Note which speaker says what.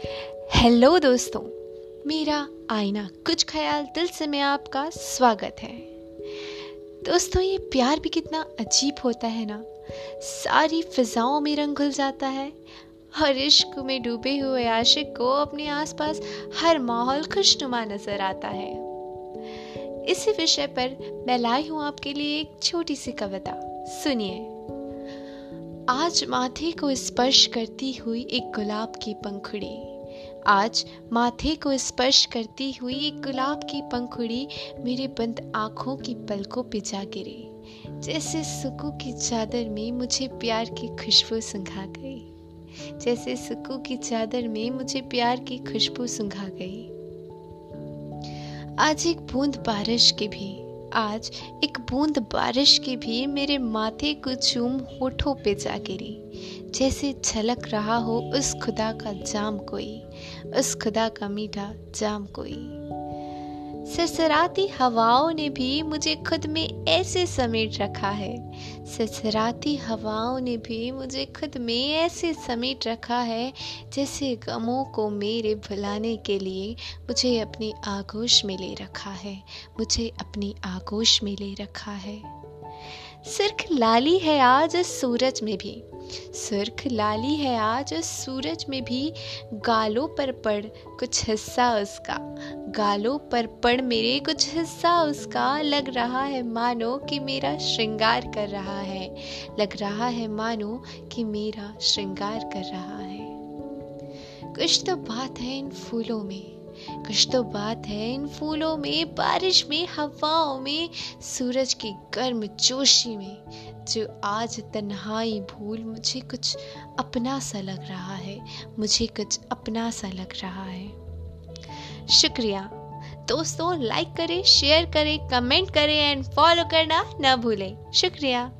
Speaker 1: Hello दोस्तों, मेरा आईना कुछ ख्याल दिल से में आपका स्वागत है। दोस्तों, ये प्यार भी कितना अजीब होता है ना। सारी फिजाओं में रंग घुल जाता है। हर इश्क में डूबे हुए आशिक को अपने आसपास हर माहौल खुशनुमा नज़र आता है। इसी विषय पर मैं लाई हूँ आपके लिए एक छोटी सी कविता। सुनिए। आज माथे को स्पर्श करती हुई एक गुलाब की पंखुड़ी। आज माथे को स्पर्श करती हुई गुलाब की पंखुड़ी मेरे बंद आँखों की पलकों पे जा गिरी। जैसे सुकू की चादर में मुझे प्यार की खुशबू सुंघा गई। जैसे सुकू की चादर में मुझे प्यार की खुशबू सुंघा गई। आज एक बूंद बारिश की भी, आज एक बूंद बारिश की भी मेरे माथे को चूम होठों पे जा गिरी। जैसे झलक रहा हो उस खुदा का जाम कोई, उस खुदा का मीठा जाम कोई। सरसराती हवाओं ने भी मुझे खुद में ऐसे समेट रखा है। सरसराती हवाओं ने भी मुझे खुद में ऐसे समेट रखा है, जैसे गमों को मेरे भुलाने के लिए मुझे अपनी आगोश में ले रखा है, मुझे अपनी आगोश में ले रखा है। सिर्ख लाली है आज सूरज में भी। सुर्ख लाली है आज, सूरज में भी गालों पर पड़ कुछ हिस्सा उसका। गालों पर पड़ मेरे कुछ हिस्सा उसका। लग रहा है मानो कि मेरा श्रृंगार कर रहा है। लग रहा है मानो कि मेरा श्रृंगार कर रहा है। कुछ तो बात है इन फूलों में। कुछ तो बात है, इन फूलों में, बारिश में, हवाओं में, सूरज की गर्म जोशी में, जो आज तन्हाई भूल मुझे कुछ अपना सा लग रहा है, मुझे कुछ अपना सा लग रहा है। शुक्रिया। दोस्तों लाइक करें शेयर करें कमेंट करें एंड फॉलो करना ना भूलें। शुक्रिया।